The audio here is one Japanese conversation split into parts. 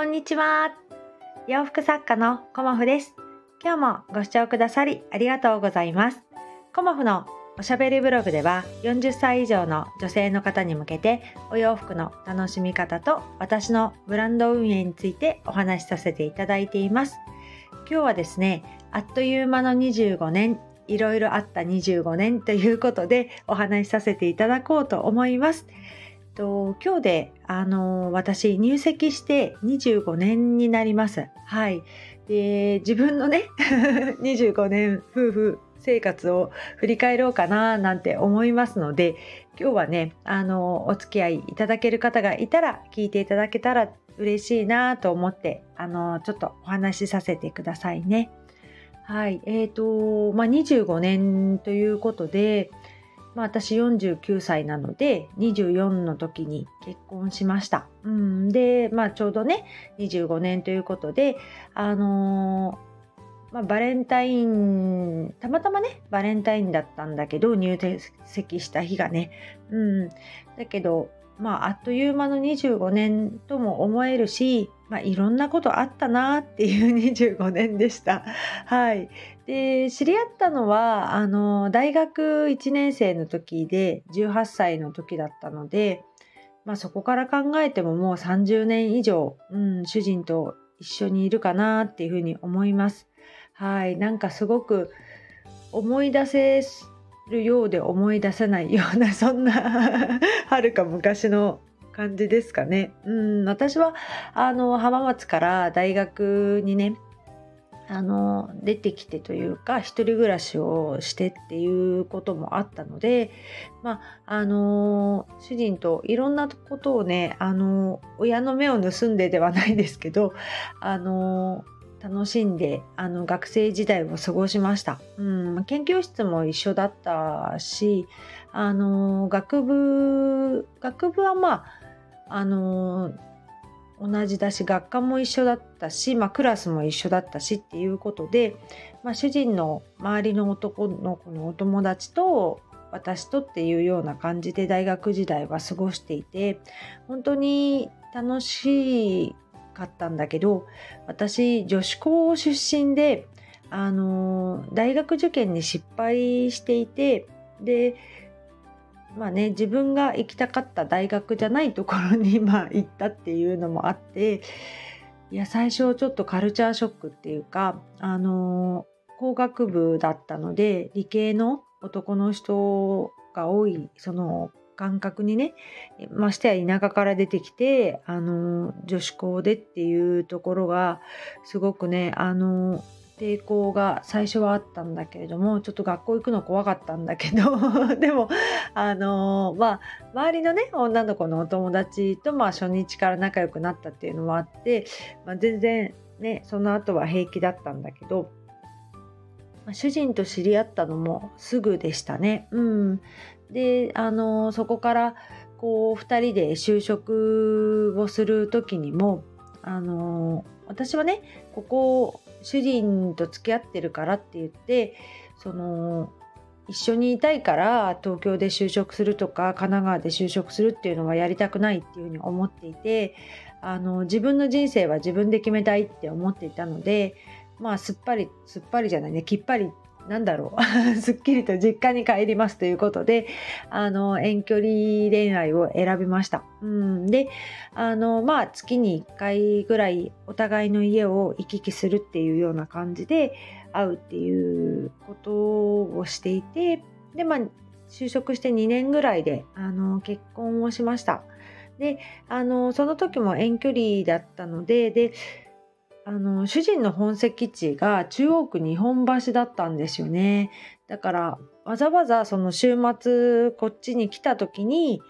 こんにちは。洋服作家のコモフです。今日もご視聴くださりありがとうございます。コモフのおしゃべりブログでは40歳以上の女性の方に向けてお洋服の楽しみ方と私のブランド運営についてお話しさせていただいています。今日はですね、あっという間の25年、いろいろあった25年ということでお話しさせていただこうと思います。と今日であの私入籍して25年になります。はい。で自分のね 25年夫婦生活を振り返ろうかななんて思いますので今日はねあのお付き合いいただける方がいたら聞いていただけたら嬉しいなと思ってあのちょっとお話しさせてくださいね。はい、えーとまあ、25年ということで、まあ、私49歳なので24の時に結婚しました。うん、で、まあ、ちょうどね25年ということで、あのー、まあ、バレンタインたまたまねバレンタインだったんだけど入籍した日がね。うん、だけどまあ、あっという間の25年とも思えるし、まあ、いろんなことあったなっていう25年でした。はい、で知り合ったのはあの大学1年生の時で18歳の時だったので、まあ、そこから考えてももう30年以上、うん、主人と一緒にいるかなっていうふうに思います。はい、なんかすごく思い出せるようで思い出せないような そんなはるか昔の感じですかね。うん私はあの浜松から大学にねあの出てきてというか一人暮らしをしてっていうこともあったので、まあ、あの主人といろんなことをねあの親の目を盗んでではないですけどあの楽しんであの学生時代を過ごしました、うん、研究室も一緒だったしあの学部学部はまああの同じだし学科も一緒だったし、まあ、クラスも一緒だったしっていうことで、まあ、主人の周りの男の子のお友達と私とっていうような感じで大学時代は過ごしていて本当に楽しかったんだけど私女子校出身であの大学受験に失敗していてでまあね自分が行きたかった大学じゃないところにまあ行ったっていうのもあっていや最初ちょっとカルチャーショックっていうかあの工学部だったので理系の男の人が多いその感覚にねましてや田舎から出てきてあの女子校でっていうところがすごくねあの抵抗が最初はあったんだけれどもちょっと学校行くの怖かったんだけど でもあのまあ周りのね女の子のお友達とまあ初日から仲良くなったっていうのもあって、まあ、全然ねその後は平気だったんだけどま主人と知り合ったのもすぐでしたね。うん、であのそこからこう2人で就職をする時にもあの私はねここ主人と付き合ってるからって言ってその一緒にいたいから東京で就職するとか神奈川で就職するっていうのはやりたくないっていうふうに思っていてあの自分の人生は自分で決めたいって思っていたのでまあすっぱりすっぱりじゃないねきっぱりなんだろう すっきりと実家に帰りますということであの遠距離恋愛を選びました。うん、であのまあ月に1回ぐらいお互いの家を行き来するっていうような感じで会うっていうことをしていてでまあ就職して2年ぐらいであの結婚をしました。であのその時も遠距離だったのでであの主人の本籍地が中央区日本橋だったんですよねだからわざわざその週末こっちに来た時に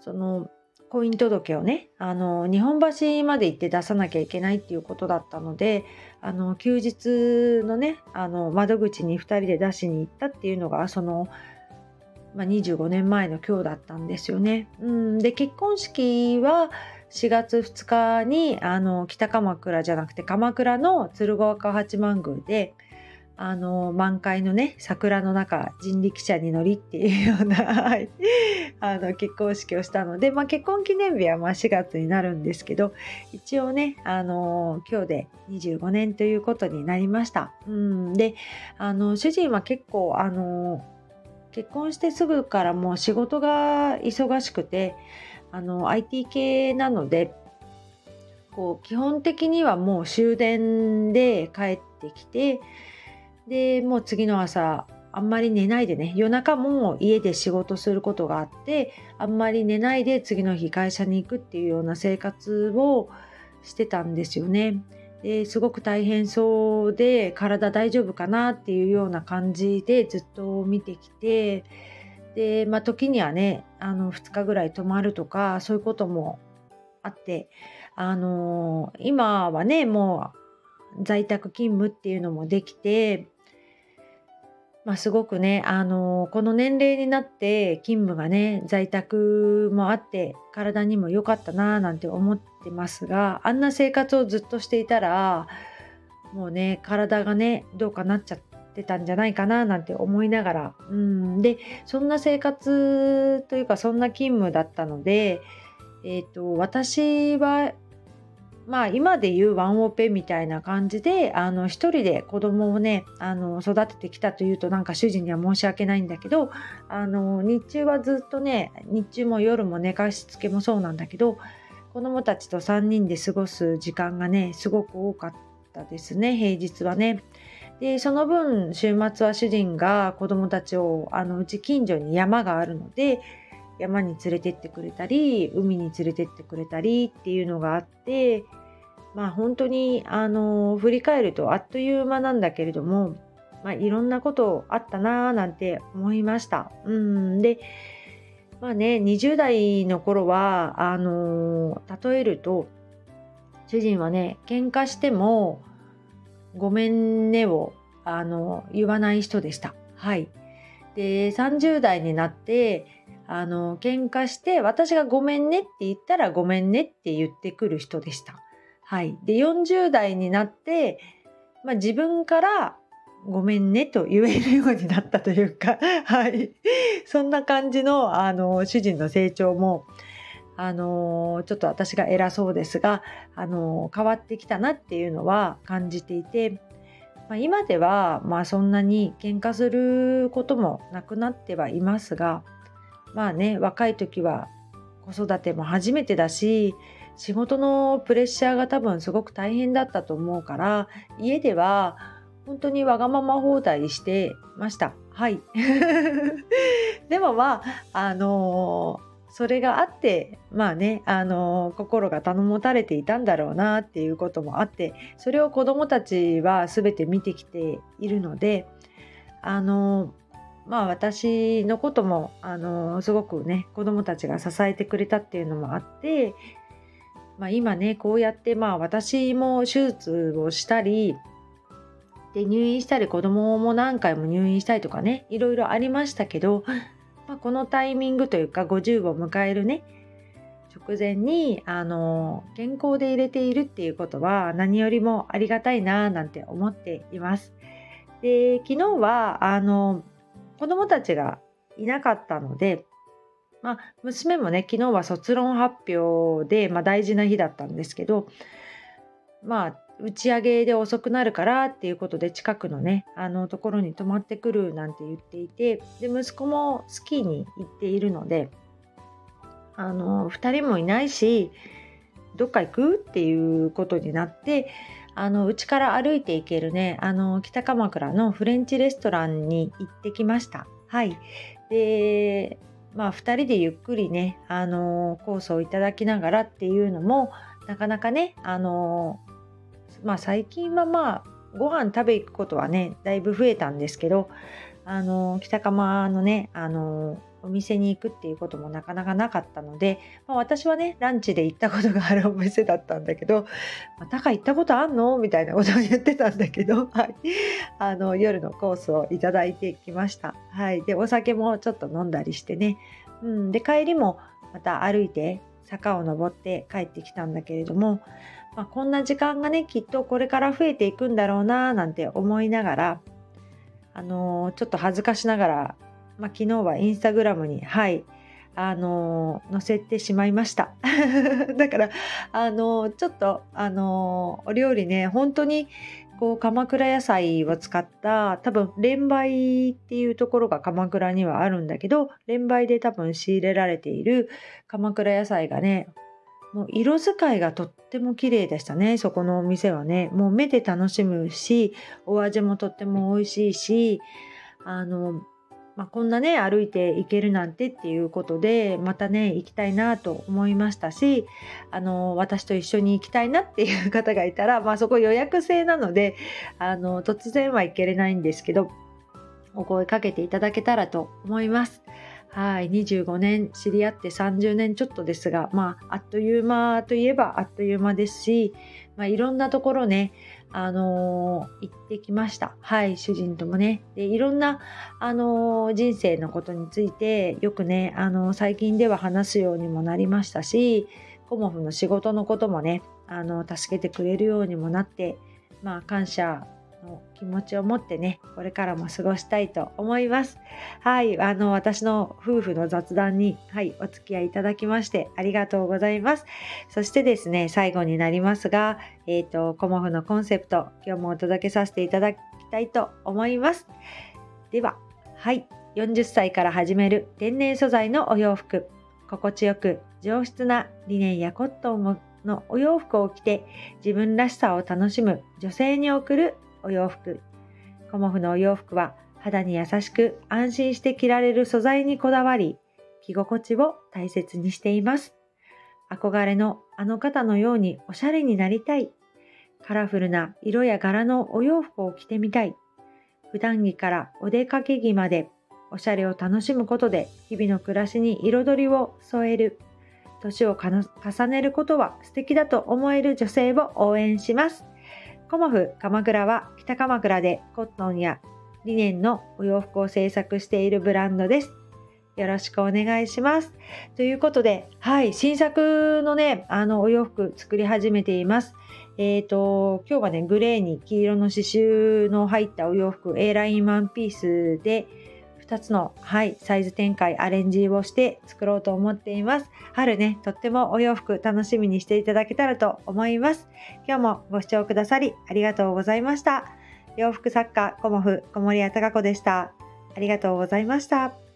その婚姻届をねあの日本橋まで行って出さなきゃいけないっていうことだったのであの休日のねあの窓口に2人で出しに行ったっていうのがその、まあ、25年前の今日だったんですよね。うん、で結婚式は4月2日にあの北鎌倉じゃなくて鎌倉の鶴岡八幡宮であの満開のね桜の中人力車に乗りっていうような、あの結婚式をしたので、まあ、結婚記念日はま4月になるんですけど一応ねあの今日で25年ということになりました。うんであの主人は結構あの結婚してすぐからもう仕事が忙しくてあの IT 系なのでこう基本的にはもう終電で帰ってきてでもう次の朝あんまり寝ないでね夜中も家で仕事することがあってあんまり寝ないで次の日会社に行くっていうような生活をしてたんですよね。ですごく大変そうで体大丈夫かなっていうような感じでずっと見てきてで、まあ、時にはねあの2日ぐらい泊まるとかそういうこともあってあの今はねもう在宅勤務っていうのもできてまあ、すごくね、あのこの年齢になって勤務がね在宅もあって体にも良かったなぁなんて思ってますがあんな生活をずっとしていたらもうね体がねどうかなっちゃってたんじゃないかななんて思いながらうんでそんな生活というかそんな勤務だったので、えーと私はまあ今で言うワンオペみたいな感じであの一人で子供をねあの育ててきたというとなんか主人には申し訳ないんだけどあの日中はずっとね日中も夜も寝かしつけもそうなんだけど子供たちと3人で過ごす時間がねすごく多かったですね平日はね。でその分週末は主人が子供たちをあのうち近所に山があるので山に連れてってくれたり海に連れてってくれたりっていうのがあってまあ本当にあの振り返るとあっという間なんだけれども、まあ、いろんなことあったなーなんて思いました。うんでまあね20代の頃はあの例えると主人はね喧嘩しても「ごめんね」をあの言わない人でした。はい、で30代になってあの喧嘩して私が「ごめんね」って言ったら「ごめんね」って言ってくる人でした。はい、で40代になって、まあ、自分からごめんねと言えるようになったというか、はい、そんな感じのあの主人の成長もあのちょっと私が偉そうですが、あの変わってきたなっていうのは感じていて、まあ、今では、まあ、そんなに喧嘩することもなくなってはいますがまあね若い時は子育ても初めてだし仕事のプレッシャーが多分すごく大変だったと思うから家では本当にわがまま放題してました。はい。でもまああの、それがあってまあねあの、心が頼もたれていたんだろうなっていうこともあってそれを子どもたちは全て見てきているのであの、まあ私のこともあのすごくね子どもたちが支えてくれたっていうのもあってまあ、今ねこうやってまあ私も手術をしたりで入院したり子供も何回も入院したりとかねいろいろありましたけど、まあ、このタイミングというか50を迎えるね直前にあの健康で入れているっていうことは何よりもありがたいななんて思っています。で昨日はあの子供たちがいなかったのでまあ、娘もね昨日は卒論発表で、まあ、大事な日だったんですけどまあ打ち上げで遅くなるからっていうことで近くのねあのところに泊まってくるなんて言っていてで息子もスキーに行っているのであの2人もいないしどっか行くっていうことになってあの家から歩いて行けるねあの北鎌倉のフレンチレストランに行ってきました。はいでまあ、2人でゆっくりね、あの、コースをいただきながらっていうのもなかなかね、あの、まあ、最近はまあご飯食べ行くことはねだいぶ増えたんですけど、あの、北釜のね、あのお店に行くっていうこともなかなかなかったので、まあ、私はねランチで行ったことがある お店だったんだけど「またか行ったことあんの?」みたいなことを言ってたんだけど、はい、あの夜のコースをいただいてきました。はい、でお酒もちょっと飲んだりしてね、うん、で帰りもまた歩いて坂を登って帰ってきたんだけれども、まあ、こんな時間がねきっとこれから増えていくんだろうななんて思いながらあのちょっと恥ずかしながら、まあ、昨日はインスタグラムにはいあの載せてしまいました。だからあのちょっとあのお料理ね本当にこう鎌倉野菜を使った多分連売っていうところが鎌倉にはあるんだけど連売で多分仕入れられている鎌倉野菜がねもう色使いがとっても綺麗でしたねそこのお店はねもう目で楽しむしお味もとっても美味しいしあのまあ、こんなね歩いて行けるなんてっていうことでまたね行きたいなと思いましたしあの私と一緒に行きたいなっていう方がいたら、まあ、そこ予約制なのであの突然は行けれないんですけどお声かけていただけたらと思います。はい、25年知り合って30年ちょっとですが、まあ、あっという間といえばあっという間ですし、まあ、いろんなところね、あのー、行ってきました。はい、主人ともね。で、いろんな、あのー、人生のことについて、よくね、あのー、最近では話すようにもなりましたし、コモフの仕事のこともね、あの、助けてくれるようにもなって、まあ、感謝の気持ちを持ってね、これからも過ごしたいと思います。はい、あの、私の夫婦の雑談に、はい、お付き合いいただきましてありがとうございます。そしてですね、最後になりますが、えっ、ー、と、コモフのコンセプト、今日もお届けさせていただきたいと思います。では、はい、40歳から始める天然素材のお洋服、心地よく上質なリネンやコットンのお洋服を着て自分らしさを楽しむ女性に送るお洋服。コモフのお洋服は肌に優しく安心して着られる素材にこだわり、着心地を大切にしています。憧れのあの方のようにおしゃれになりたい。カラフルな色や柄のお洋服を着てみたい。普段着からお出かけ着までおしゃれを楽しむことで日々の暮らしに彩りを添える。年を重ねることは素敵だと思える女性を応援します。コモフ鎌倉は北鎌倉でコットンやリネンのお洋服を制作しているブランドです。よろしくお願いします。ということで、はい、新作のね、あの、お洋服作り始めています。えっ、ー、と、今日はね、グレーに黄色の刺繍の入ったお洋服、A ラインワンピースで、2つの、はい、サイズ展開、アレンジをして作ろうと思っています。春ね、とってもお洋服楽しみにしていただけたらと思います。今日もご視聴くださりありがとうございました。洋服作家、コモフ、小森屋隆子でした。ありがとうございました。